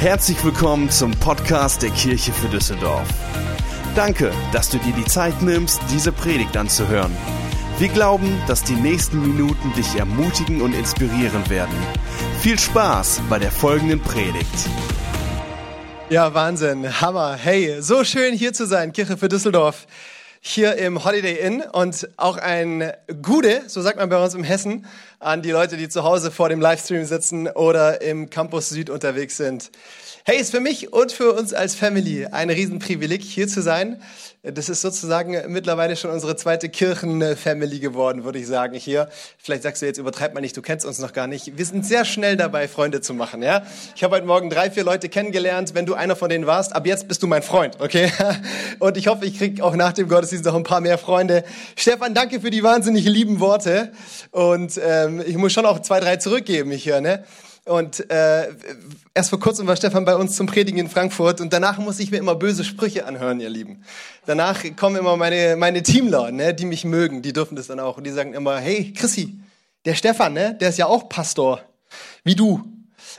Herzlich willkommen zum Podcast der Kirche für Düsseldorf. Danke, dass du dir die Zeit nimmst, diese Predigt anzuhören. Wir glauben, dass die nächsten Minuten dich ermutigen und inspirieren werden. Viel Spaß bei der folgenden Predigt. Ja, Wahnsinn, Hammer. Hey, so schön hier zu sein, Kirche für Düsseldorf hier im Holiday Inn und auch ein Gude, so sagt man bei uns im Hessen, an die Leute, die zu Hause vor dem Livestream sitzen oder im Campus Süd unterwegs sind. Hey, ist für mich und für uns als Family ein Riesenprivileg, hier zu sein. Das ist sozusagen mittlerweile schon unsere zweite Kirchenfamily geworden, würde ich sagen, hier. Vielleicht sagst du jetzt, übertreib mal nicht, du kennst uns noch gar nicht. Wir sind sehr schnell dabei, Freunde zu machen, ja. Ich habe heute Morgen drei, vier Leute kennengelernt. Wenn du einer von denen warst, ab jetzt bist du mein Freund, okay? Und ich hoffe, ich krieg auch nach dem Gottesdienst noch ein paar mehr Freunde. Stefan, danke für die wahnsinnig lieben Worte. Und ähm, ich muss schon auch zwei, drei zurückgeben hier, ne? Und äh, erst vor kurzem war Stefan bei uns zum Predigen in Frankfurt und danach muss ich mir immer böse Sprüche anhören, ihr Lieben. Danach kommen immer meine, meine Teamler, ne, die mich mögen, die dürfen das dann auch. Und die sagen immer, hey Chrissy, der Stefan, ne, der ist ja auch Pastor, wie du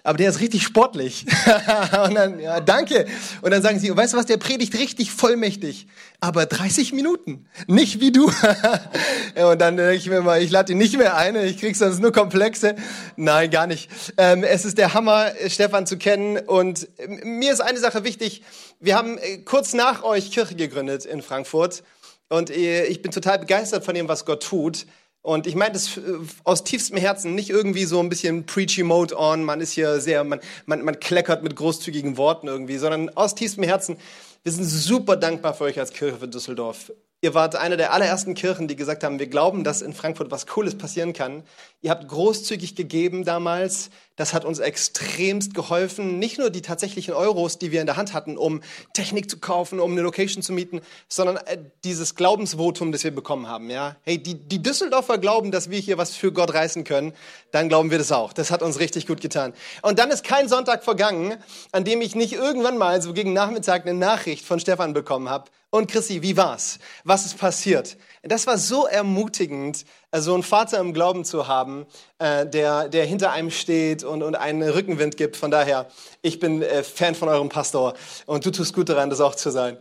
aber der ist richtig sportlich. und dann, ja, danke. Und dann sagen sie, weißt du was, der predigt richtig vollmächtig, aber 30 Minuten, nicht wie du. und dann denke ich mir mal, ich lade ihn nicht mehr ein, ich krieg sonst nur Komplexe. Nein, gar nicht. Ähm, es ist der Hammer, Stefan zu kennen und mir ist eine Sache wichtig. Wir haben äh, kurz nach euch Kirche gegründet in Frankfurt und äh, ich bin total begeistert von dem, was Gott tut. Und ich meine das äh, aus tiefstem Herzen, nicht irgendwie so ein bisschen preachy Mode on, man ist hier sehr, man, man, man kleckert mit großzügigen Worten irgendwie, sondern aus tiefstem Herzen, wir sind super dankbar für euch als Kirche für Düsseldorf. Ihr wart eine der allerersten Kirchen, die gesagt haben, wir glauben, dass in Frankfurt was Cooles passieren kann. Ihr habt großzügig gegeben damals. Das hat uns extremst geholfen. Nicht nur die tatsächlichen Euros, die wir in der Hand hatten, um Technik zu kaufen, um eine Location zu mieten, sondern äh, dieses Glaubensvotum, das wir bekommen haben. Ja, hey, die, die Düsseldorfer glauben, dass wir hier was für Gott reißen können. Dann glauben wir das auch. Das hat uns richtig gut getan. Und dann ist kein Sonntag vergangen, an dem ich nicht irgendwann mal so gegen Nachmittag eine Nachricht von Stefan bekommen habe und Chrissy, wie war's? Was ist passiert? Das war so ermutigend, so einen Vater im Glauben zu haben, äh, der, der hinter einem steht und, und einen Rückenwind gibt. Von daher, ich bin äh, Fan von eurem Pastor und du tust gut daran, das auch zu sein.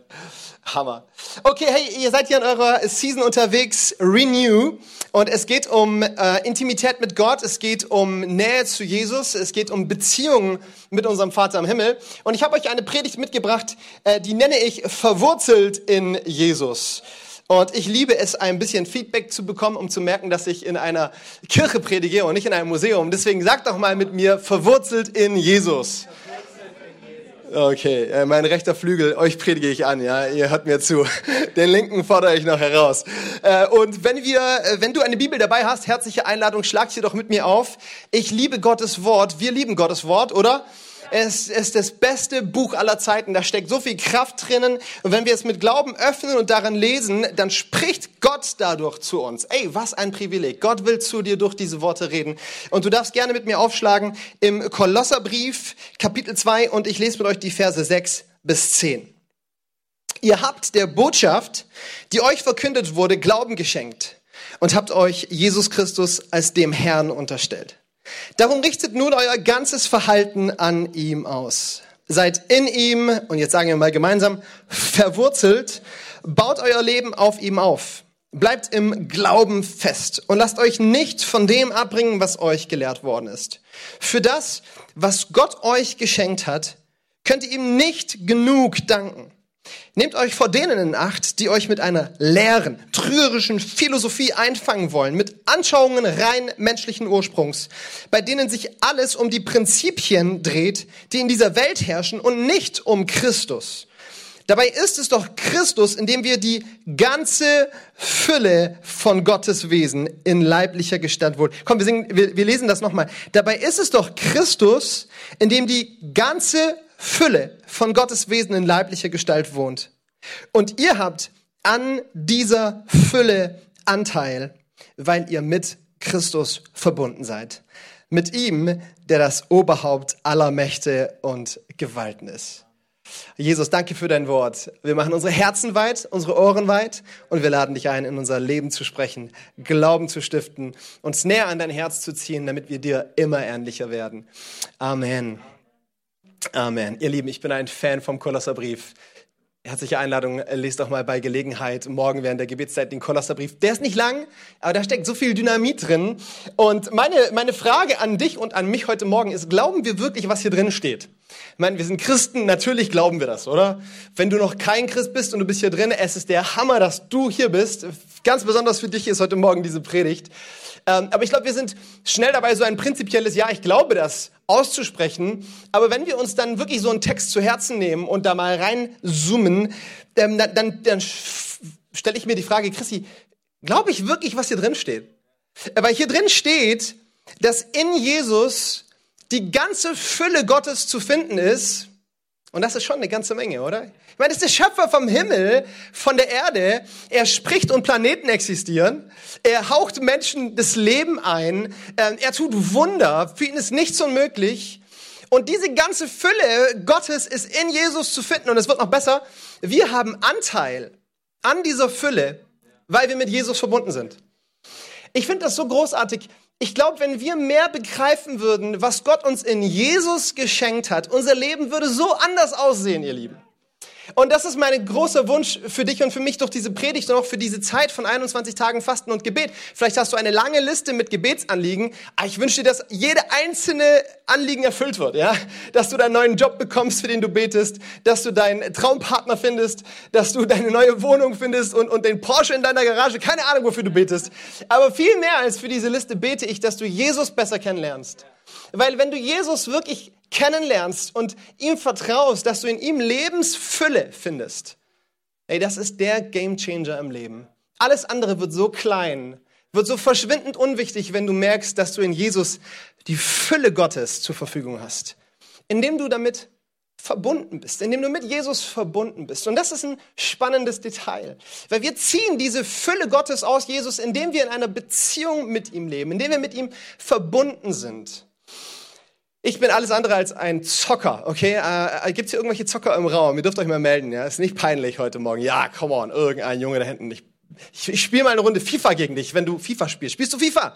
Hammer. Okay, hey, ihr seid hier in eurer Season unterwegs, Renew. Und es geht um äh, Intimität mit Gott, es geht um Nähe zu Jesus, es geht um Beziehungen mit unserem Vater im Himmel. Und ich habe euch eine Predigt mitgebracht, äh, die nenne ich Verwurzelt in Jesus. Und ich liebe es, ein bisschen Feedback zu bekommen, um zu merken, dass ich in einer Kirche predige und nicht in einem Museum. Deswegen sagt doch mal mit mir, verwurzelt in Jesus. Okay, äh, mein rechter Flügel, euch predige ich an, ja, ihr hört mir zu. Den linken fordere ich noch heraus. Äh, und wenn wir, äh, wenn du eine Bibel dabei hast, herzliche Einladung, schlag sie doch mit mir auf. Ich liebe Gottes Wort, wir lieben Gottes Wort, oder? Es ist das beste Buch aller Zeiten. Da steckt so viel Kraft drinnen. Und wenn wir es mit Glauben öffnen und daran lesen, dann spricht Gott dadurch zu uns. Ey, was ein Privileg. Gott will zu dir durch diese Worte reden. Und du darfst gerne mit mir aufschlagen im Kolosserbrief, Kapitel 2, und ich lese mit euch die Verse 6 bis 10. Ihr habt der Botschaft, die euch verkündet wurde, Glauben geschenkt und habt euch Jesus Christus als dem Herrn unterstellt. Darum richtet nun euer ganzes Verhalten an ihm aus. Seid in ihm, und jetzt sagen wir mal gemeinsam, verwurzelt, baut euer Leben auf ihm auf. Bleibt im Glauben fest und lasst euch nicht von dem abbringen, was euch gelehrt worden ist. Für das, was Gott euch geschenkt hat, könnt ihr ihm nicht genug danken. Nehmt euch vor denen in Acht, die euch mit einer leeren, trügerischen Philosophie einfangen wollen, mit Anschauungen rein menschlichen Ursprungs, bei denen sich alles um die Prinzipien dreht, die in dieser Welt herrschen und nicht um Christus. Dabei ist es doch Christus, in dem wir die ganze Fülle von Gottes Wesen in leiblicher Gestalt wohnen. Komm, wir, singen, wir, wir lesen das nochmal. Dabei ist es doch Christus, in dem die ganze Fülle von Gottes Wesen in leiblicher Gestalt wohnt. Und ihr habt an dieser Fülle Anteil, weil ihr mit Christus verbunden seid. Mit ihm, der das Oberhaupt aller Mächte und Gewalten ist. Jesus, danke für dein Wort. Wir machen unsere Herzen weit, unsere Ohren weit und wir laden dich ein, in unser Leben zu sprechen, Glauben zu stiften, uns näher an dein Herz zu ziehen, damit wir dir immer ähnlicher werden. Amen. Amen. Ihr Lieben, ich bin ein Fan vom Kolosserbrief. Herzliche Einladung, lest doch mal bei Gelegenheit morgen während der Gebetszeit den Kolosserbrief. Der ist nicht lang, aber da steckt so viel Dynamit drin. Und meine, meine Frage an dich und an mich heute Morgen ist, glauben wir wirklich, was hier drin steht? Ich meine, wir sind Christen, natürlich glauben wir das, oder? Wenn du noch kein Christ bist und du bist hier drin, es ist der Hammer, dass du hier bist. Ganz besonders für dich ist heute Morgen diese Predigt. Ähm, aber ich glaube, wir sind schnell dabei, so ein prinzipielles Ja, ich glaube das auszusprechen. Aber wenn wir uns dann wirklich so einen Text zu Herzen nehmen und da mal reinzoomen, ähm, dann, dann, dann stelle ich mir die Frage, Chrissy, glaube ich wirklich, was hier drin steht? Weil hier drin steht, dass in Jesus die ganze Fülle Gottes zu finden ist. Und das ist schon eine ganze Menge, oder? Meine, das ist der Schöpfer vom Himmel, von der Erde. Er spricht und Planeten existieren. Er haucht Menschen das Leben ein. Ähm, er tut Wunder. Für ihn ist nichts unmöglich. Und diese ganze Fülle Gottes ist in Jesus zu finden. Und es wird noch besser. Wir haben Anteil an dieser Fülle, weil wir mit Jesus verbunden sind. Ich finde das so großartig. Ich glaube, wenn wir mehr begreifen würden, was Gott uns in Jesus geschenkt hat, unser Leben würde so anders aussehen, ihr Lieben. Und das ist mein großer Wunsch für dich und für mich durch diese Predigt und auch für diese Zeit von 21 Tagen Fasten und Gebet. Vielleicht hast du eine lange Liste mit Gebetsanliegen. Ich wünsche dir, dass jede einzelne Anliegen erfüllt wird, ja? Dass du deinen neuen Job bekommst, für den du betest, dass du deinen Traumpartner findest, dass du deine neue Wohnung findest und, und den Porsche in deiner Garage. Keine Ahnung, wofür du betest. Aber viel mehr als für diese Liste bete ich, dass du Jesus besser kennenlernst. Weil wenn du Jesus wirklich kennenlernst und ihm vertraust, dass du in ihm Lebensfülle findest, ey, das ist der Gamechanger im Leben. Alles andere wird so klein, wird so verschwindend unwichtig, wenn du merkst, dass du in Jesus die Fülle Gottes zur Verfügung hast. Indem du damit verbunden bist, indem du mit Jesus verbunden bist. Und das ist ein spannendes Detail, weil wir ziehen diese Fülle Gottes aus Jesus, indem wir in einer Beziehung mit ihm leben, indem wir mit ihm verbunden sind. Ich bin alles andere als ein Zocker, okay? Äh, äh Gibt es hier irgendwelche Zocker im Raum? Ihr dürft euch mal melden, ja? Ist nicht peinlich heute Morgen. Ja, come on, irgendein Junge da hinten. Ich, ich, ich spiele mal eine Runde FIFA gegen dich, wenn du FIFA spielst. Spielst du FIFA?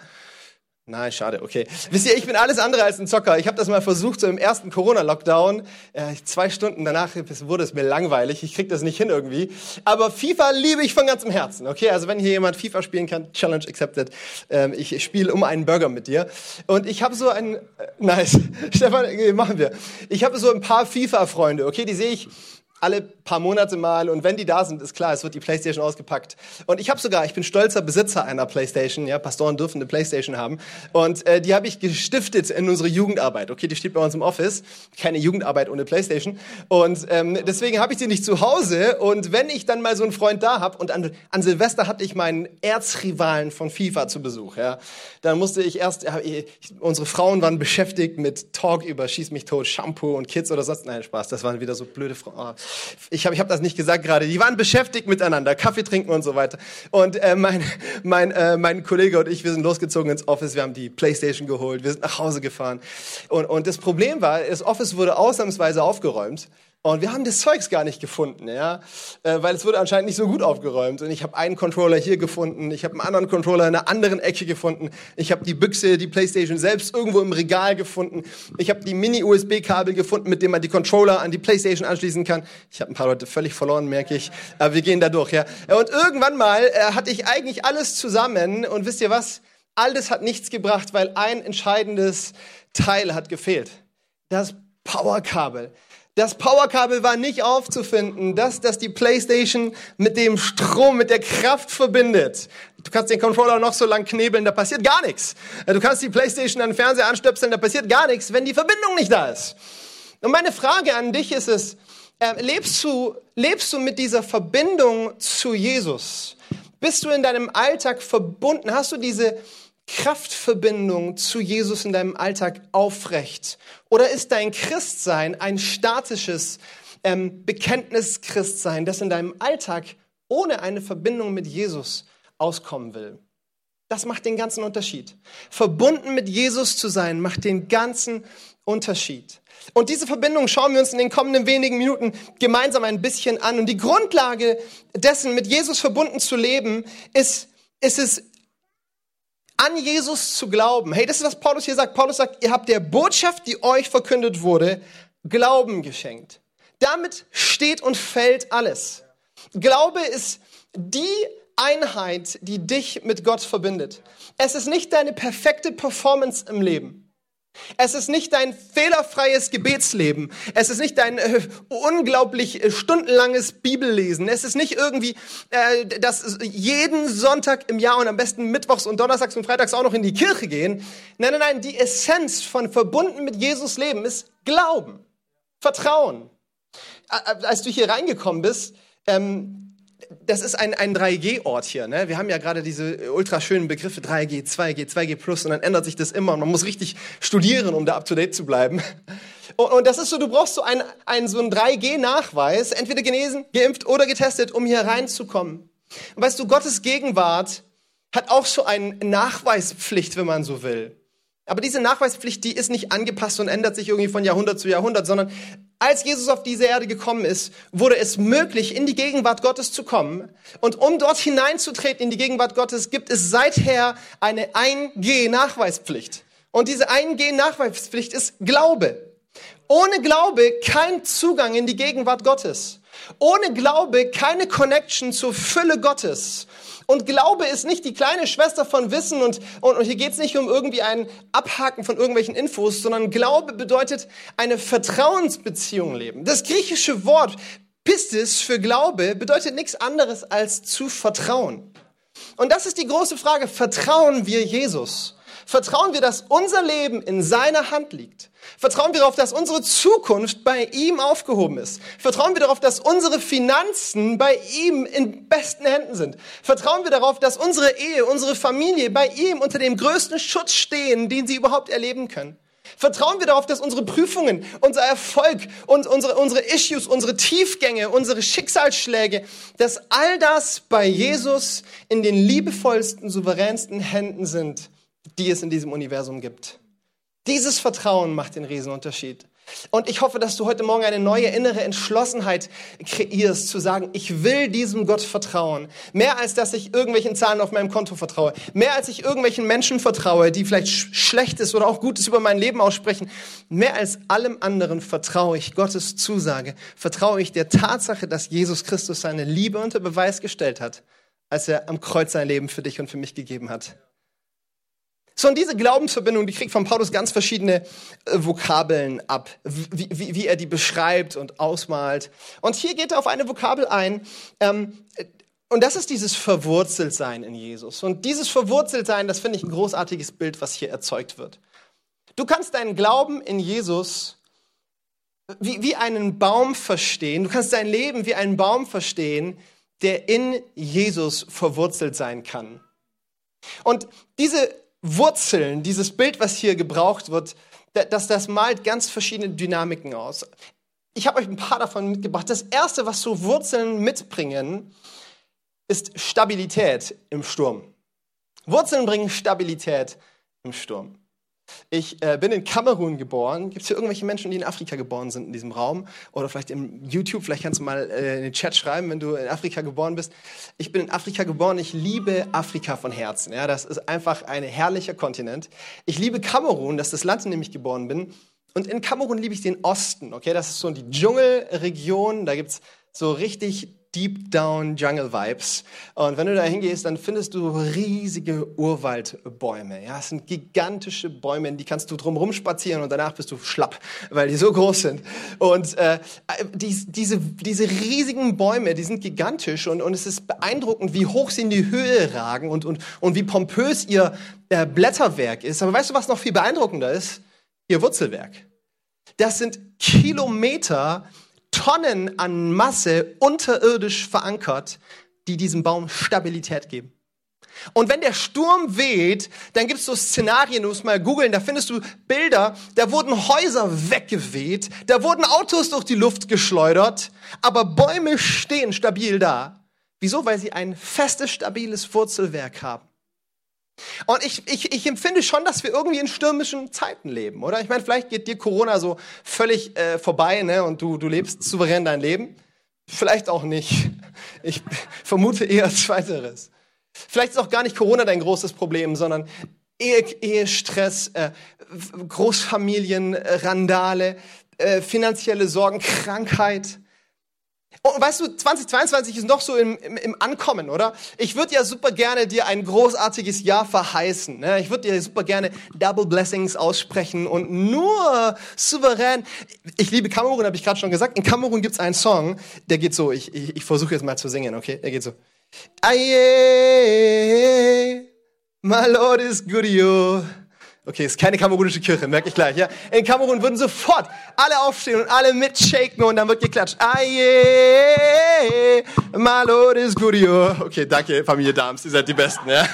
Nein, schade, okay. Wisst ihr, ich bin alles andere als ein Zocker. Ich habe das mal versucht, so im ersten Corona-Lockdown. Äh, zwei Stunden danach wurde es mir langweilig. Ich krieg das nicht hin irgendwie. Aber FIFA liebe ich von ganzem Herzen, okay? Also wenn hier jemand FIFA spielen kann, Challenge accepted. Ähm, ich spiele um einen Burger mit dir. Und ich habe so ein... Äh, nice. Stefan, machen wir. Ich habe so ein paar FIFA-Freunde, okay? Die sehe ich alle paar Monate mal und wenn die da sind, ist klar, es wird die Playstation ausgepackt. Und ich habe sogar, ich bin stolzer Besitzer einer Playstation, ja, Pastoren dürfen eine Playstation haben und äh, die habe ich gestiftet in unsere Jugendarbeit. Okay, die steht bei uns im Office, keine Jugendarbeit ohne Playstation und ähm, deswegen habe ich sie nicht zu Hause und wenn ich dann mal so einen Freund da habe und an, an Silvester hatte ich meinen Erzrivalen von FIFA zu Besuch, ja, dann musste ich erst, ich, unsere Frauen waren beschäftigt mit Talk über Schieß mich tot, Shampoo und Kids oder sonst, nein, Spaß, das waren wieder so blöde Frauen. Oh ich habe ich hab das nicht gesagt gerade, die waren beschäftigt miteinander, Kaffee trinken und so weiter. Und äh, mein, mein, äh, mein Kollege und ich, wir sind losgezogen ins Office, wir haben die Playstation geholt, wir sind nach Hause gefahren. Und, und das Problem war, das Office wurde ausnahmsweise aufgeräumt. Und wir haben das Zeugs gar nicht gefunden, ja, äh, weil es wurde anscheinend nicht so gut aufgeräumt. Und ich habe einen Controller hier gefunden, ich habe einen anderen Controller in einer anderen Ecke gefunden, ich habe die Büchse, die PlayStation selbst irgendwo im Regal gefunden, ich habe die Mini-USB-Kabel gefunden, mit dem man die Controller an die PlayStation anschließen kann. Ich habe ein paar Leute völlig verloren, merke ich, aber wir gehen da durch, ja. Und irgendwann mal äh, hatte ich eigentlich alles zusammen und wisst ihr was? Alles hat nichts gebracht, weil ein entscheidendes Teil hat gefehlt. Das Powerkabel. Das Powerkabel war nicht aufzufinden, das, das die Playstation mit dem Strom, mit der Kraft verbindet. Du kannst den Controller noch so lang knebeln, da passiert gar nichts. Du kannst die Playstation an den Fernseher anstöpseln, da passiert gar nichts, wenn die Verbindung nicht da ist. Und meine Frage an dich ist es, äh, lebst, du, lebst du mit dieser Verbindung zu Jesus? Bist du in deinem Alltag verbunden? Hast du diese Kraftverbindung zu Jesus in deinem Alltag aufrecht? Oder ist dein Christsein ein statisches ähm, Bekenntnis-Christsein, das in deinem Alltag ohne eine Verbindung mit Jesus auskommen will? Das macht den ganzen Unterschied. Verbunden mit Jesus zu sein, macht den ganzen Unterschied. Und diese Verbindung schauen wir uns in den kommenden wenigen Minuten gemeinsam ein bisschen an. Und die Grundlage dessen, mit Jesus verbunden zu leben, ist, ist es an Jesus zu glauben. Hey, das ist, was Paulus hier sagt. Paulus sagt, ihr habt der Botschaft, die euch verkündet wurde, Glauben geschenkt. Damit steht und fällt alles. Glaube ist die Einheit, die dich mit Gott verbindet. Es ist nicht deine perfekte Performance im Leben. Es ist nicht dein fehlerfreies Gebetsleben. Es ist nicht dein äh, unglaublich äh, stundenlanges Bibellesen. Es ist nicht irgendwie, äh, dass jeden Sonntag im Jahr und am besten Mittwochs und Donnerstags und Freitags auch noch in die Kirche gehen. Nein, nein, nein, die Essenz von verbunden mit Jesus Leben ist Glauben, Vertrauen. Als du hier reingekommen bist, ähm, das ist ein, ein 3G-Ort hier. Ne? Wir haben ja gerade diese ultra schönen Begriffe 3G, 2G, 2G plus und dann ändert sich das immer und man muss richtig studieren, um da up to date zu bleiben. Und, und das ist so, du brauchst so einen, einen, so einen 3G-Nachweis, entweder genesen, geimpft oder getestet, um hier reinzukommen. Und weißt du, Gottes Gegenwart hat auch so eine Nachweispflicht, wenn man so will. Aber diese Nachweispflicht, die ist nicht angepasst und ändert sich irgendwie von Jahrhundert zu Jahrhundert, sondern als Jesus auf diese Erde gekommen ist, wurde es möglich, in die Gegenwart Gottes zu kommen. Und um dort hineinzutreten in die Gegenwart Gottes, gibt es seither eine 1G-Nachweispflicht. Und diese 1G-Nachweispflicht ist Glaube. Ohne Glaube kein Zugang in die Gegenwart Gottes. Ohne Glaube keine Connection zur Fülle Gottes. Und Glaube ist nicht die kleine Schwester von Wissen und, und, und hier geht es nicht um irgendwie ein Abhaken von irgendwelchen Infos, sondern Glaube bedeutet eine Vertrauensbeziehung leben. Das griechische Wort Pistis für Glaube bedeutet nichts anderes als zu vertrauen. Und das ist die große Frage, vertrauen wir Jesus? Vertrauen wir, dass unser Leben in seiner Hand liegt? Vertrauen wir darauf, dass unsere Zukunft bei ihm aufgehoben ist? Vertrauen wir darauf, dass unsere Finanzen bei ihm in besten Händen sind? Vertrauen wir darauf, dass unsere Ehe, unsere Familie bei ihm unter dem größten Schutz stehen, den sie überhaupt erleben können? Vertrauen wir darauf, dass unsere Prüfungen, unser Erfolg und unsere, unsere Issues, unsere Tiefgänge, unsere Schicksalsschläge, dass all das bei Jesus in den liebevollsten, souveränsten Händen sind die es in diesem Universum gibt. Dieses Vertrauen macht den Riesenunterschied. Und ich hoffe, dass du heute Morgen eine neue innere Entschlossenheit kreierst, zu sagen, ich will diesem Gott vertrauen. Mehr als dass ich irgendwelchen Zahlen auf meinem Konto vertraue. Mehr als ich irgendwelchen Menschen vertraue, die vielleicht Schlechtes oder auch Gutes über mein Leben aussprechen. Mehr als allem anderen vertraue ich Gottes Zusage. Vertraue ich der Tatsache, dass Jesus Christus seine Liebe unter Beweis gestellt hat, als er am Kreuz sein Leben für dich und für mich gegeben hat. So, und diese Glaubensverbindung, die kriegt von Paulus ganz verschiedene äh, Vokabeln ab, wie, wie, wie, er die beschreibt und ausmalt. Und hier geht er auf eine Vokabel ein, ähm, und das ist dieses Verwurzeltsein in Jesus. Und dieses Verwurzeltsein, das finde ich ein großartiges Bild, was hier erzeugt wird. Du kannst deinen Glauben in Jesus wie, wie einen Baum verstehen. Du kannst dein Leben wie einen Baum verstehen, der in Jesus verwurzelt sein kann. Und diese Wurzeln, dieses Bild, was hier gebraucht wird, das, das malt ganz verschiedene Dynamiken aus. Ich habe euch ein paar davon mitgebracht. Das erste, was so Wurzeln mitbringen, ist Stabilität im Sturm. Wurzeln bringen Stabilität im Sturm. Ich äh, bin in Kamerun geboren. Gibt es hier irgendwelche Menschen, die in Afrika geboren sind in diesem Raum? Oder vielleicht im YouTube, vielleicht kannst du mal äh, in den Chat schreiben, wenn du in Afrika geboren bist. Ich bin in Afrika geboren. Ich liebe Afrika von Herzen. Ja, das ist einfach ein herrlicher Kontinent. Ich liebe Kamerun, das ist das Land, in dem ich geboren bin. Und in Kamerun liebe ich den Osten. Okay, das ist so die Dschungelregion. Da gibt es so richtig Deep Down Jungle Vibes. Und wenn du da hingehst, dann findest du riesige Urwaldbäume. Ja, es sind gigantische Bäume, die kannst du drumherum spazieren und danach bist du schlapp, weil die so groß sind. Und äh, die, diese, diese riesigen Bäume, die sind gigantisch und, und es ist beeindruckend, wie hoch sie in die Höhe ragen und, und, und wie pompös ihr äh, Blätterwerk ist. Aber weißt du, was noch viel beeindruckender ist? Ihr Wurzelwerk. Das sind Kilometer Tonnen an Masse unterirdisch verankert, die diesem Baum Stabilität geben. Und wenn der Sturm weht, dann gibt es so Szenarien, du musst mal googeln, da findest du Bilder, da wurden Häuser weggeweht, da wurden Autos durch die Luft geschleudert, aber Bäume stehen stabil da. Wieso? Weil sie ein festes, stabiles Wurzelwerk haben. Und ich, ich, ich empfinde schon, dass wir irgendwie in stürmischen Zeiten leben, oder? Ich meine, vielleicht geht dir Corona so völlig äh, vorbei ne? und du, du lebst souverän dein Leben. Vielleicht auch nicht. Ich vermute eher Zweiteres. Vielleicht ist auch gar nicht Corona dein großes Problem, sondern Ehe, Ehestress, äh, Großfamilien, Randale, äh, finanzielle Sorgen, Krankheit. Und weißt du, 2022 ist noch so im, im, im Ankommen, oder? Ich würde ja super gerne dir ein großartiges Jahr verheißen. Ne? Ich würde dir super gerne Double Blessings aussprechen und nur souverän. Ich liebe Kamerun, habe ich gerade schon gesagt. In Kamerun gibt's einen Song, der geht so. Ich, ich, ich versuche jetzt mal zu singen, okay? Der geht so. Aye, my Lord is good, yo. Okay, ist keine kamerunische Kirche, merke ich gleich. Ja? In Kamerun würden sofort alle aufstehen und alle mitshaken und dann wird geklatscht. Aye, my is yo. Okay, danke, Familie Dams, ihr seid die Besten. Ja?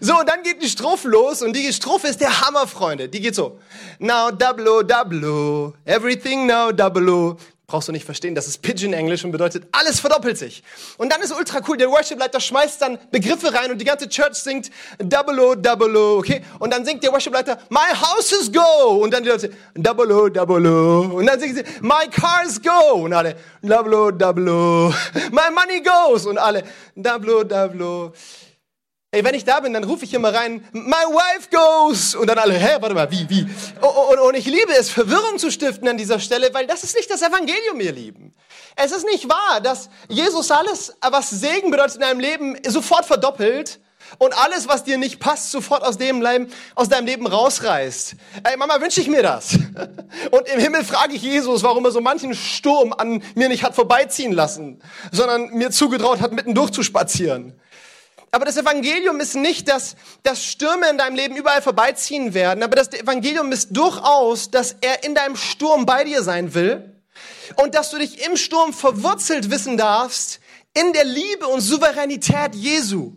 So, dann geht die Strophe los und die Strophe ist der Hammer, Freunde. Die geht so. Now double double everything now double brauchst du nicht verstehen, das ist Pidgin-Englisch und bedeutet, alles verdoppelt sich. Und dann ist ultra cool, der Worship-Leiter schmeißt dann Begriffe rein und die ganze Church singt Double O, Double O, okay? Und dann singt der Worship-Leiter, My houses go! Und dann die Leute, Double O, Double O. Und dann singen sie, My cars go! Und alle, Double O, Double O. My money goes! Und alle, Double O, Double O. Ey, wenn ich da bin, dann rufe ich immer rein, my wife goes. Und dann alle, hä, warte mal, wie, wie? Und, und, und ich liebe es, Verwirrung zu stiften an dieser Stelle, weil das ist nicht das Evangelium, ihr Lieben. Es ist nicht wahr, dass Jesus alles, was Segen bedeutet in deinem Leben, sofort verdoppelt und alles, was dir nicht passt, sofort aus dem Leben, aus deinem Leben rausreißt. Ey, Mama, wünsche ich mir das. Und im Himmel frage ich Jesus, warum er so manchen Sturm an mir nicht hat vorbeiziehen lassen, sondern mir zugetraut hat, mitten durchzuspazieren. Aber das Evangelium ist nicht, dass, dass Stürme in deinem Leben überall vorbeiziehen werden, aber das Evangelium ist durchaus, dass er in deinem Sturm bei dir sein will und dass du dich im Sturm verwurzelt wissen darfst in der Liebe und Souveränität Jesu.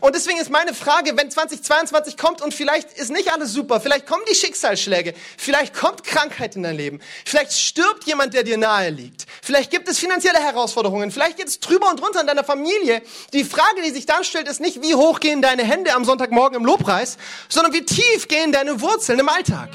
Und deswegen ist meine Frage, wenn 2022 kommt und vielleicht ist nicht alles super, vielleicht kommen die Schicksalsschläge, vielleicht kommt Krankheit in dein Leben, vielleicht stirbt jemand, der dir nahe liegt, vielleicht gibt es finanzielle Herausforderungen, vielleicht geht es drüber und drunter in deiner Familie. Die Frage, die sich dann stellt, ist nicht, wie hoch gehen deine Hände am Sonntagmorgen im Lobpreis, sondern wie tief gehen deine Wurzeln im Alltag.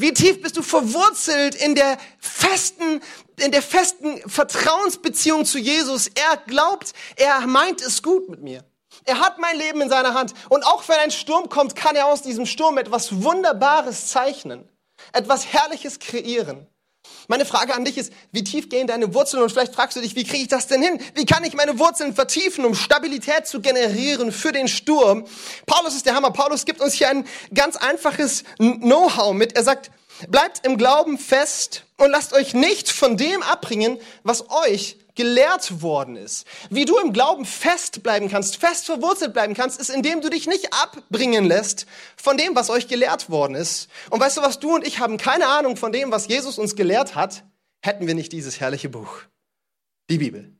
Wie tief bist du verwurzelt in der festen, in der festen Vertrauensbeziehung zu Jesus? Er glaubt, er meint es gut mit mir. Er hat mein Leben in seiner Hand. Und auch wenn ein Sturm kommt, kann er aus diesem Sturm etwas Wunderbares zeichnen. Etwas Herrliches kreieren. Meine Frage an dich ist, wie tief gehen deine Wurzeln? Und vielleicht fragst du dich, wie kriege ich das denn hin? Wie kann ich meine Wurzeln vertiefen, um Stabilität zu generieren für den Sturm? Paulus ist der Hammer. Paulus gibt uns hier ein ganz einfaches Know-how mit. Er sagt, bleibt im Glauben fest und lasst euch nicht von dem abbringen, was euch gelehrt worden ist. Wie du im Glauben fest bleiben kannst, fest verwurzelt bleiben kannst, ist, indem du dich nicht abbringen lässt von dem, was euch gelehrt worden ist. Und weißt du was, du und ich haben keine Ahnung von dem, was Jesus uns gelehrt hat, hätten wir nicht dieses herrliche Buch, die Bibel.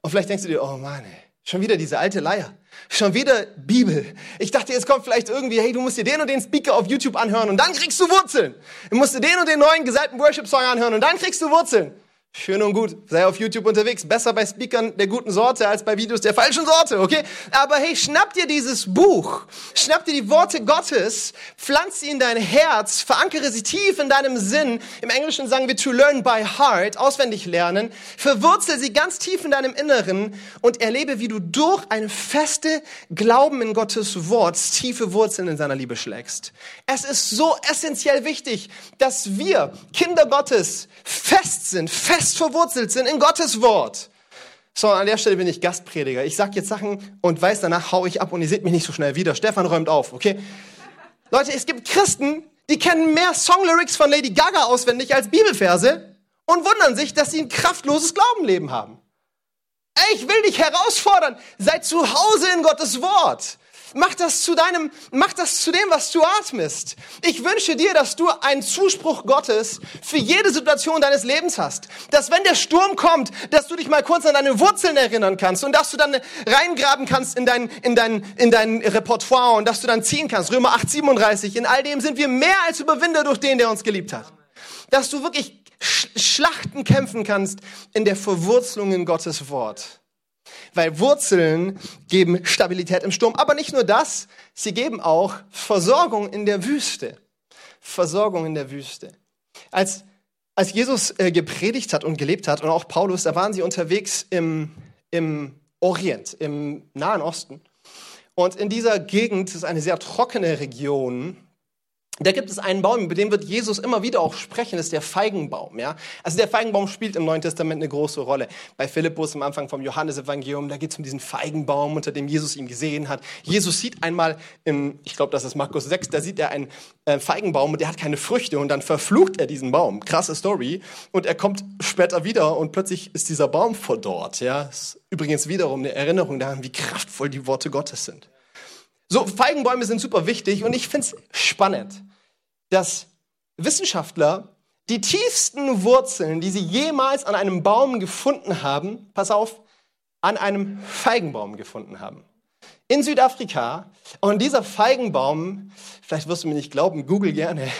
Und vielleicht denkst du dir, oh Mann, ey, schon wieder diese alte Leier. Schon wieder Bibel. Ich dachte, jetzt kommt vielleicht irgendwie, hey, du musst dir den und den Speaker auf YouTube anhören und dann kriegst du Wurzeln. Du musst dir den und den neuen gesalbten Worship-Song anhören und dann kriegst du Wurzeln. Schön und gut, sei auf YouTube unterwegs. Besser bei Speakern der guten Sorte als bei Videos der falschen Sorte, okay? Aber hey, schnapp dir dieses Buch, schnapp dir die Worte Gottes, pflanz sie in dein Herz, verankere sie tief in deinem Sinn. Im Englischen sagen wir to learn by heart, auswendig lernen. Verwurzel sie ganz tief in deinem Inneren und erlebe, wie du durch eine feste Glauben in Gottes Wort tiefe Wurzeln in seiner Liebe schlägst. Es ist so essentiell wichtig, dass wir, Kinder Gottes, fest sind, fest verwurzelt sind in Gottes Wort. So, an der Stelle bin ich Gastprediger. Ich sag jetzt Sachen und weiß, danach hau ich ab und ihr seht mich nicht so schnell wieder. Stefan räumt auf, okay? Leute, es gibt Christen, die kennen mehr Songlyrics von Lady Gaga auswendig als Bibelverse und wundern sich, dass sie ein kraftloses Glaubenleben haben. Ey, ich will dich herausfordern. Sei zu Hause in Gottes Wort. Mach das zu deinem, mach das zu dem, was du atmest. Ich wünsche dir, dass du einen Zuspruch Gottes für jede Situation deines Lebens hast. Dass wenn der Sturm kommt, dass du dich mal kurz an deine Wurzeln erinnern kannst und dass du dann reingraben kannst in dein, in dein, in dein Repertoire und dass du dann ziehen kannst. Römer 8, 37. In all dem sind wir mehr als Überwinder durch den, der uns geliebt hat. Dass du wirklich Schlachten kämpfen kannst in der Verwurzelung in Gottes Wort. Weil Wurzeln geben Stabilität im Sturm. Aber nicht nur das, sie geben auch Versorgung in der Wüste. Versorgung in der Wüste. Als, als Jesus äh, gepredigt hat und gelebt hat, und auch Paulus, da waren sie unterwegs im, im Orient, im Nahen Osten. Und in dieser Gegend ist eine sehr trockene Region. Da gibt es einen Baum, über den wird Jesus immer wieder auch sprechen, das ist der Feigenbaum. Ja? Also der Feigenbaum spielt im Neuen Testament eine große Rolle. Bei Philippus am Anfang vom Johannesevangelium, da geht es um diesen Feigenbaum, unter dem Jesus ihn gesehen hat. Jesus sieht einmal, im, ich glaube, das ist Markus 6, da sieht er einen äh, Feigenbaum und der hat keine Früchte und dann verflucht er diesen Baum. Krasse Story. Und er kommt später wieder und plötzlich ist dieser Baum verdorrt. Ja? Ist übrigens wiederum eine Erinnerung daran, wie kraftvoll die Worte Gottes sind. So, Feigenbäume sind super wichtig und ich finde es spannend dass Wissenschaftler die tiefsten Wurzeln, die sie jemals an einem Baum gefunden haben, pass auf, an einem Feigenbaum gefunden haben. In Südafrika. Und dieser Feigenbaum, vielleicht wirst du mir nicht glauben, google gerne,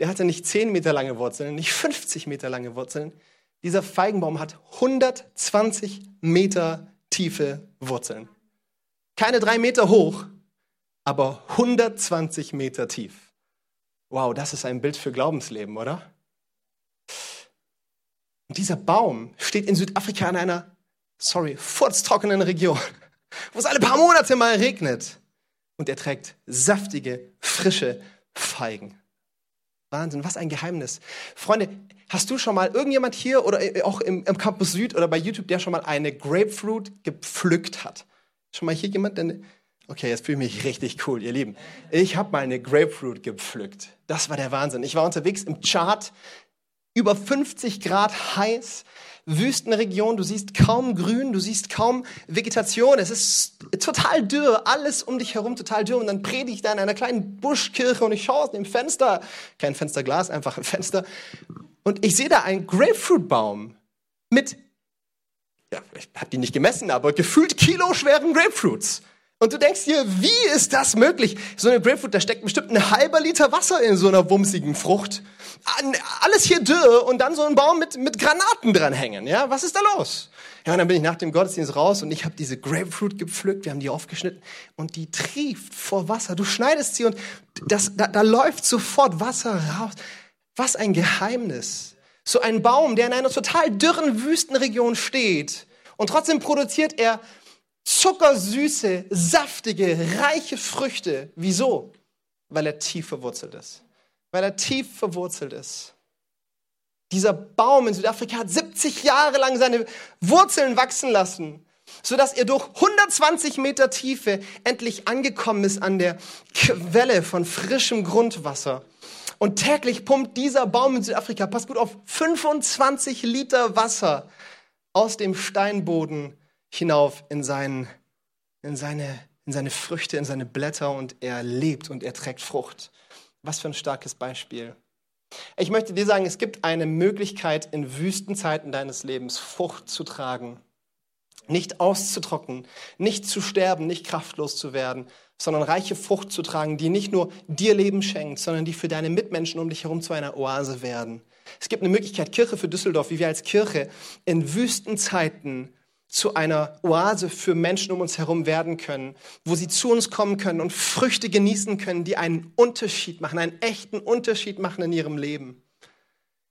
der hatte nicht 10 Meter lange Wurzeln, nicht 50 Meter lange Wurzeln. Dieser Feigenbaum hat 120 Meter tiefe Wurzeln. Keine drei Meter hoch, aber 120 Meter tief. Wow, das ist ein Bild für Glaubensleben, oder? Und dieser Baum steht in Südafrika in einer, sorry, furztrockenen Region, wo es alle paar Monate mal regnet. Und er trägt saftige, frische Feigen. Wahnsinn, was ein Geheimnis. Freunde, hast du schon mal irgendjemand hier oder auch im, im Campus Süd oder bei YouTube, der schon mal eine Grapefruit gepflückt hat? Schon mal hier jemand, der Okay, jetzt fühle ich mich richtig cool, ihr Lieben. Ich habe mal eine Grapefruit gepflückt. Das war der Wahnsinn. Ich war unterwegs im Chart, über 50 Grad heiß, Wüstenregion, du siehst kaum Grün, du siehst kaum Vegetation, es ist total dürr, alles um dich herum total dürr und dann predige ich da in einer kleinen Buschkirche und ich schaue aus dem Fenster, kein Fensterglas, einfach ein Fenster und ich sehe da einen Grapefruitbaum mit, ja, ich habe die nicht gemessen, aber gefühlt kiloschweren Grapefruits. Und du denkst dir, wie ist das möglich? So eine Grapefruit, da steckt bestimmt ein halber Liter Wasser in so einer wumsigen Frucht. Alles hier dürr und dann so ein Baum mit, mit Granaten dranhängen. Ja, was ist da los? Ja, und dann bin ich nach dem Gottesdienst raus und ich habe diese Grapefruit gepflückt, wir haben die aufgeschnitten und die trieft vor Wasser. Du schneidest sie und das, da, da läuft sofort Wasser raus. Was ein Geheimnis. So ein Baum, der in einer total dürren Wüstenregion steht und trotzdem produziert er zuckersüße, saftige, reiche Früchte. Wieso? Weil er tief verwurzelt ist. Weil er tief verwurzelt ist. Dieser Baum in Südafrika hat 70 Jahre lang seine Wurzeln wachsen lassen, sodass er durch 120 Meter Tiefe endlich angekommen ist an der Quelle von frischem Grundwasser. Und täglich pumpt dieser Baum in Südafrika, pass gut auf, 25 Liter Wasser aus dem Steinboden hinauf in, sein, in, seine, in seine Früchte, in seine Blätter und er lebt und er trägt Frucht. Was für ein starkes Beispiel. Ich möchte dir sagen, es gibt eine Möglichkeit, in Wüstenzeiten deines Lebens Frucht zu tragen. Nicht auszutrocknen, nicht zu sterben, nicht kraftlos zu werden, sondern reiche Frucht zu tragen, die nicht nur dir Leben schenkt, sondern die für deine Mitmenschen um dich herum zu einer Oase werden. Es gibt eine Möglichkeit, Kirche für Düsseldorf, wie wir als Kirche in Wüstenzeiten zu einer Oase für Menschen um uns herum werden können, wo sie zu uns kommen können und Früchte genießen können, die einen Unterschied machen, einen echten Unterschied machen in ihrem Leben,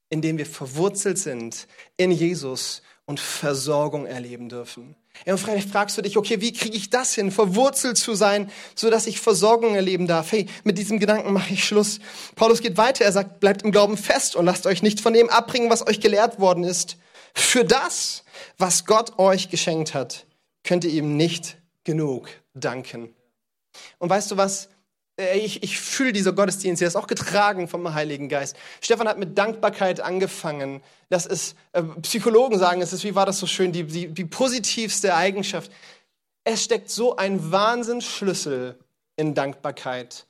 indem wir verwurzelt sind in Jesus und Versorgung erleben dürfen. Ja, und vielleicht fragst du dich, okay, wie kriege ich das hin, verwurzelt zu sein, so dass ich Versorgung erleben darf? Hey, mit diesem Gedanken mache ich Schluss. Paulus geht weiter, er sagt, bleibt im Glauben fest und lasst euch nicht von dem abbringen, was euch gelehrt worden ist. Für das was Gott euch geschenkt hat, könnt ihr ihm nicht genug danken. Und weißt du was? Äh, ich, ich fühle dieser Gottesdienst, der ist auch getragen vom Heiligen Geist. Stefan hat mit Dankbarkeit angefangen. Das ist, äh, Psychologen sagen, es ist, wie war das so schön, die, die, die positivste Eigenschaft. Es steckt so ein Wahnsinnsschlüssel in Dankbarkeit.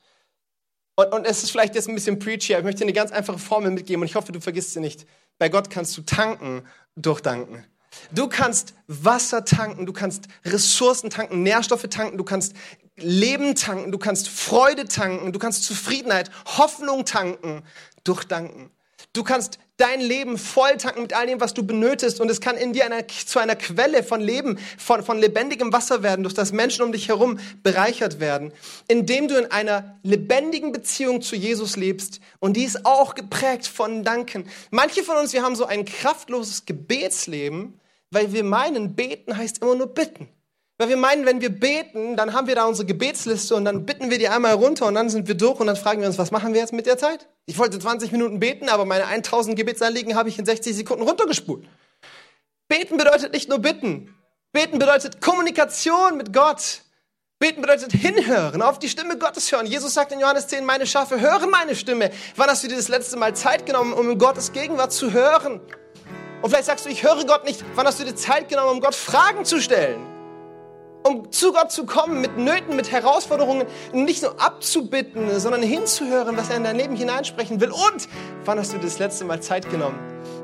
Und, und es ist vielleicht jetzt ein bisschen preachy, aber ich möchte dir eine ganz einfache Formel mitgeben und ich hoffe, du vergisst sie nicht. Bei Gott kannst du tanken durch Danken. Du kannst Wasser tanken, du kannst Ressourcen tanken, Nährstoffe tanken, du kannst Leben tanken, du kannst Freude tanken, du kannst Zufriedenheit, Hoffnung tanken durch Danken. Du kannst dein Leben voll tanken mit all dem, was du benötigst und es kann in dir eine, zu einer Quelle von Leben, von, von lebendigem Wasser werden, durch das Menschen um dich herum bereichert werden, indem du in einer lebendigen Beziehung zu Jesus lebst und die ist auch geprägt von Danken. Manche von uns, wir haben so ein kraftloses Gebetsleben, weil wir meinen, beten heißt immer nur bitten. Weil wir meinen, wenn wir beten, dann haben wir da unsere Gebetsliste und dann bitten wir die einmal runter und dann sind wir durch und dann fragen wir uns, was machen wir jetzt mit der Zeit? Ich wollte 20 Minuten beten, aber meine 1000 Gebetsanliegen habe ich in 60 Sekunden runtergespult. Beten bedeutet nicht nur bitten. Beten bedeutet Kommunikation mit Gott. Beten bedeutet hinhören, auf die Stimme Gottes hören. Jesus sagt in Johannes 10, meine Schafe hören meine Stimme. Wann hast du dir das letzte Mal Zeit genommen, um in Gottes Gegenwart zu hören? Und vielleicht sagst du, ich höre Gott nicht. Wann hast du dir Zeit genommen, um Gott Fragen zu stellen? Um zu Gott zu kommen mit Nöten, mit Herausforderungen, nicht nur abzubitten, sondern hinzuhören, was er in dein Leben hineinsprechen will. Und wann hast du das letzte Mal Zeit genommen,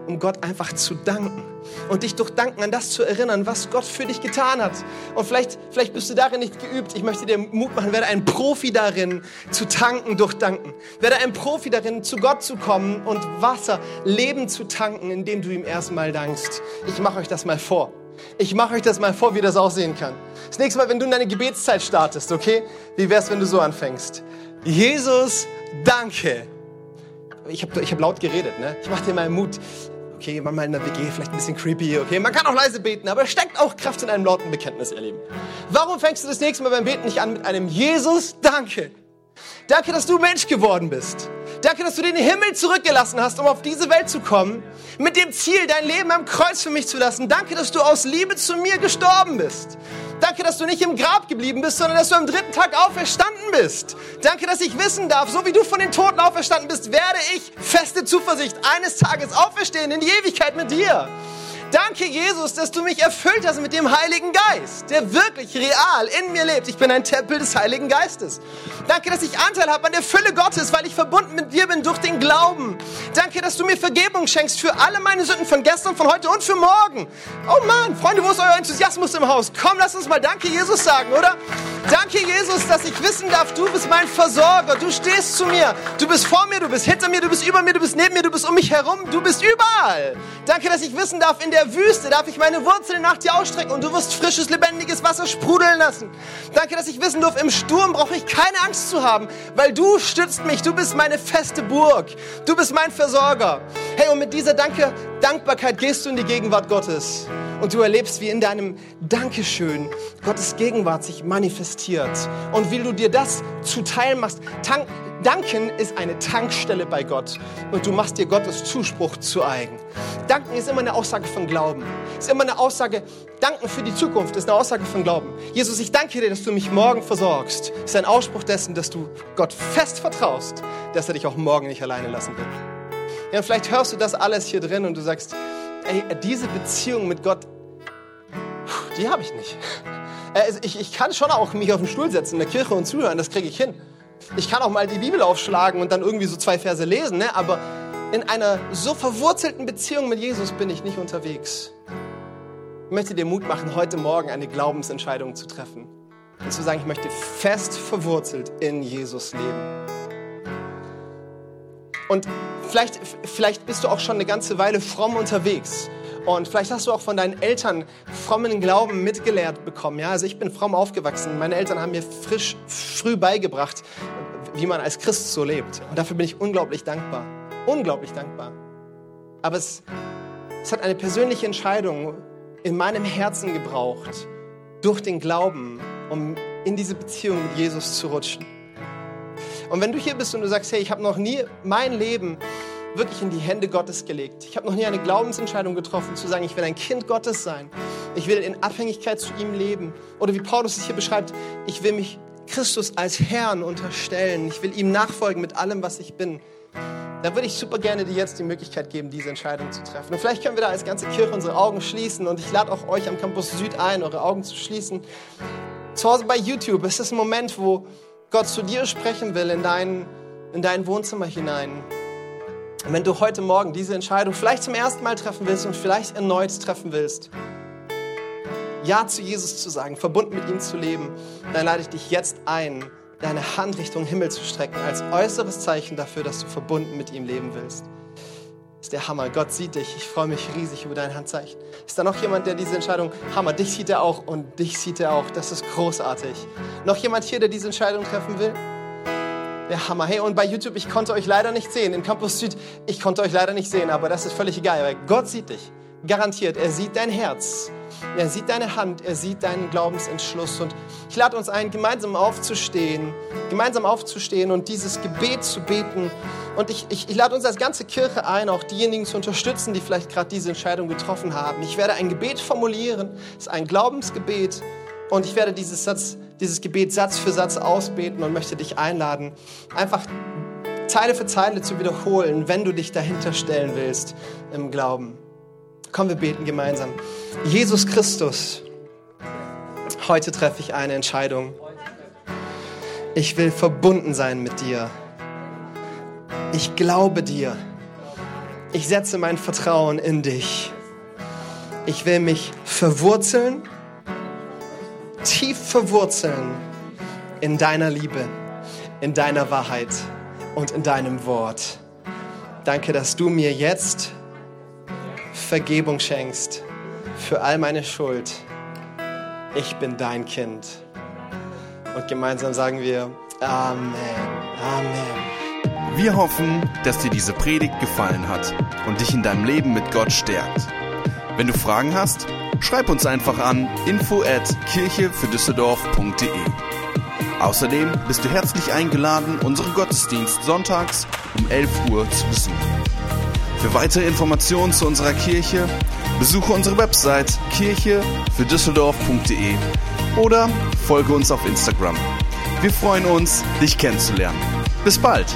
um Gott einfach zu danken und dich durch Danken an das zu erinnern, was Gott für dich getan hat. Und vielleicht, vielleicht bist du darin nicht geübt. Ich möchte dir Mut machen, werde ein Profi darin, zu tanken durch Danken. Werde ein Profi darin, zu Gott zu kommen und Wasser, Leben zu tanken, indem du ihm erstmal dankst. Ich mache euch das mal vor. Ich mache euch das mal vor, wie das aussehen kann. Das nächste Mal, wenn du in deine Gebetszeit startest, okay? Wie wär's, wenn du so anfängst? Jesus, danke. Ich habe ich hab laut geredet, ne? Ich mache dir mal Mut. Okay, manchmal in der WG vielleicht ein bisschen creepy, okay? Man kann auch leise beten, aber steckt auch Kraft in einem lauten Bekenntnis, ihr Lieben. Warum fängst du das nächste Mal beim Beten nicht an mit einem Jesus, danke? Danke, dass du Mensch geworden bist. Danke, dass du den Himmel zurückgelassen hast, um auf diese Welt zu kommen, mit dem Ziel, dein Leben am Kreuz für mich zu lassen. Danke, dass du aus Liebe zu mir gestorben bist. Danke, dass du nicht im Grab geblieben bist, sondern dass du am dritten Tag auferstanden bist. Danke, dass ich wissen darf, so wie du von den Toten auferstanden bist, werde ich feste Zuversicht eines Tages auferstehen in die Ewigkeit mit dir. Danke, Jesus, dass du mich erfüllt hast mit dem Heiligen Geist, der wirklich real in mir lebt. Ich bin ein Tempel des Heiligen Geistes. Danke, dass ich Anteil habe an der Fülle Gottes, weil ich verbunden mit dir bin durch den Glauben. Danke, dass du mir Vergebung schenkst für alle meine Sünden von gestern, von heute und für morgen. Oh Mann, Freunde, wo ist euer Enthusiasmus im Haus? Komm, lass uns mal Danke, Jesus sagen, oder? Danke, Jesus, dass ich wissen darf, du bist mein Versorger. Du stehst zu mir. Du bist vor mir, du bist hinter mir, du bist über mir, du bist neben mir, du bist um mich herum, du bist überall. Danke, dass ich wissen darf, in der der Wüste darf ich meine Wurzeln nach dir ausstrecken und du wirst frisches, lebendiges Wasser sprudeln lassen. Danke, dass ich wissen darf, im Sturm brauche ich keine Angst zu haben, weil du stützt mich. Du bist meine feste Burg. Du bist mein Versorger. Hey, und mit dieser Danke, Dankbarkeit gehst du in die Gegenwart Gottes und du erlebst, wie in deinem Dankeschön Gottes Gegenwart sich manifestiert. Und wie du dir das zuteil machst, tank, Danken ist eine Tankstelle bei Gott und du machst dir Gottes Zuspruch zu eigen. Danken ist immer eine Aussage von Glauben. Ist immer eine Aussage, Danken für die Zukunft ist eine Aussage von Glauben. Jesus, ich danke dir, dass du mich morgen versorgst. Ist ein Ausspruch dessen, dass du Gott fest vertraust, dass er dich auch morgen nicht alleine lassen wird. Ja, und vielleicht hörst du das alles hier drin und du sagst, ey, diese Beziehung mit Gott, die habe ich nicht. Also ich, ich kann schon auch mich auf den Stuhl setzen in der Kirche und zuhören, das kriege ich hin. Ich kann auch mal die Bibel aufschlagen und dann irgendwie so zwei Verse lesen, ne? aber in einer so verwurzelten Beziehung mit Jesus bin ich nicht unterwegs. Ich möchte dir Mut machen, heute Morgen eine Glaubensentscheidung zu treffen und zu sagen, ich möchte fest verwurzelt in Jesus leben. Und vielleicht, vielleicht bist du auch schon eine ganze Weile fromm unterwegs. Und vielleicht hast du auch von deinen Eltern frommen Glauben mitgelehrt bekommen. Ja, also ich bin fromm aufgewachsen. Meine Eltern haben mir frisch, früh beigebracht, wie man als Christ so lebt. Und dafür bin ich unglaublich dankbar. Unglaublich dankbar. Aber es, es hat eine persönliche Entscheidung in meinem Herzen gebraucht, durch den Glauben, um in diese Beziehung mit Jesus zu rutschen. Und wenn du hier bist und du sagst, hey, ich habe noch nie mein Leben wirklich in die Hände Gottes gelegt. Ich habe noch nie eine Glaubensentscheidung getroffen, zu sagen, ich will ein Kind Gottes sein. Ich will in Abhängigkeit zu ihm leben. Oder wie Paulus es hier beschreibt, ich will mich Christus als Herrn unterstellen. Ich will ihm nachfolgen mit allem, was ich bin. Da würde ich super gerne dir jetzt die Möglichkeit geben, diese Entscheidung zu treffen. Und vielleicht können wir da als ganze Kirche unsere Augen schließen. Und ich lade auch euch am Campus Süd ein, eure Augen zu schließen. Zu Hause bei YouTube ist das ein Moment, wo Gott zu dir sprechen will in dein, in dein Wohnzimmer hinein. Und wenn du heute Morgen diese Entscheidung vielleicht zum ersten Mal treffen willst und vielleicht erneut treffen willst, Ja zu Jesus zu sagen, verbunden mit ihm zu leben, dann lade ich dich jetzt ein, deine Hand Richtung Himmel zu strecken, als äußeres Zeichen dafür, dass du verbunden mit ihm leben willst. Das ist der Hammer. Gott sieht dich. Ich freue mich riesig über dein Handzeichen. Ist da noch jemand, der diese Entscheidung, Hammer, dich sieht er auch und dich sieht er auch. Das ist großartig. Noch jemand hier, der diese Entscheidung treffen will? Der Hammer. Hey, und bei YouTube, ich konnte euch leider nicht sehen. In Campus Süd, ich konnte euch leider nicht sehen, aber das ist völlig egal, weil Gott sieht dich. Garantiert, er sieht dein Herz. Er sieht deine Hand, er sieht deinen Glaubensentschluss. Und ich lade uns ein, gemeinsam aufzustehen, gemeinsam aufzustehen und dieses Gebet zu beten. Und ich, ich, ich lade uns als ganze Kirche ein, auch diejenigen zu unterstützen, die vielleicht gerade diese Entscheidung getroffen haben. Ich werde ein Gebet formulieren, es ist ein Glaubensgebet. Und ich werde dieses, Satz, dieses Gebet Satz für Satz ausbeten und möchte dich einladen, einfach Zeile für Zeile zu wiederholen, wenn du dich dahinter stellen willst im Glauben. Komm, wir beten gemeinsam. Jesus Christus, heute treffe ich eine Entscheidung. Ich will verbunden sein mit dir. Ich glaube dir. Ich setze mein Vertrauen in dich. Ich will mich verwurzeln, tief verwurzeln in deiner Liebe, in deiner Wahrheit und in deinem Wort. Danke, dass du mir jetzt Vergebung schenkst für all meine Schuld. Ich bin dein Kind. Und gemeinsam sagen wir Amen. Amen. Wir hoffen, dass dir diese Predigt gefallen hat und dich in deinem Leben mit Gott stärkt. Wenn du Fragen hast, schreib uns einfach an info at kirchefürdüsseldorf.de. Außerdem bist du herzlich eingeladen, unseren Gottesdienst sonntags um 11 Uhr zu besuchen. Für weitere Informationen zu unserer Kirche besuche unsere Website kirche für Düsseldorf.de oder folge uns auf Instagram. Wir freuen uns, dich kennenzulernen. Bis bald!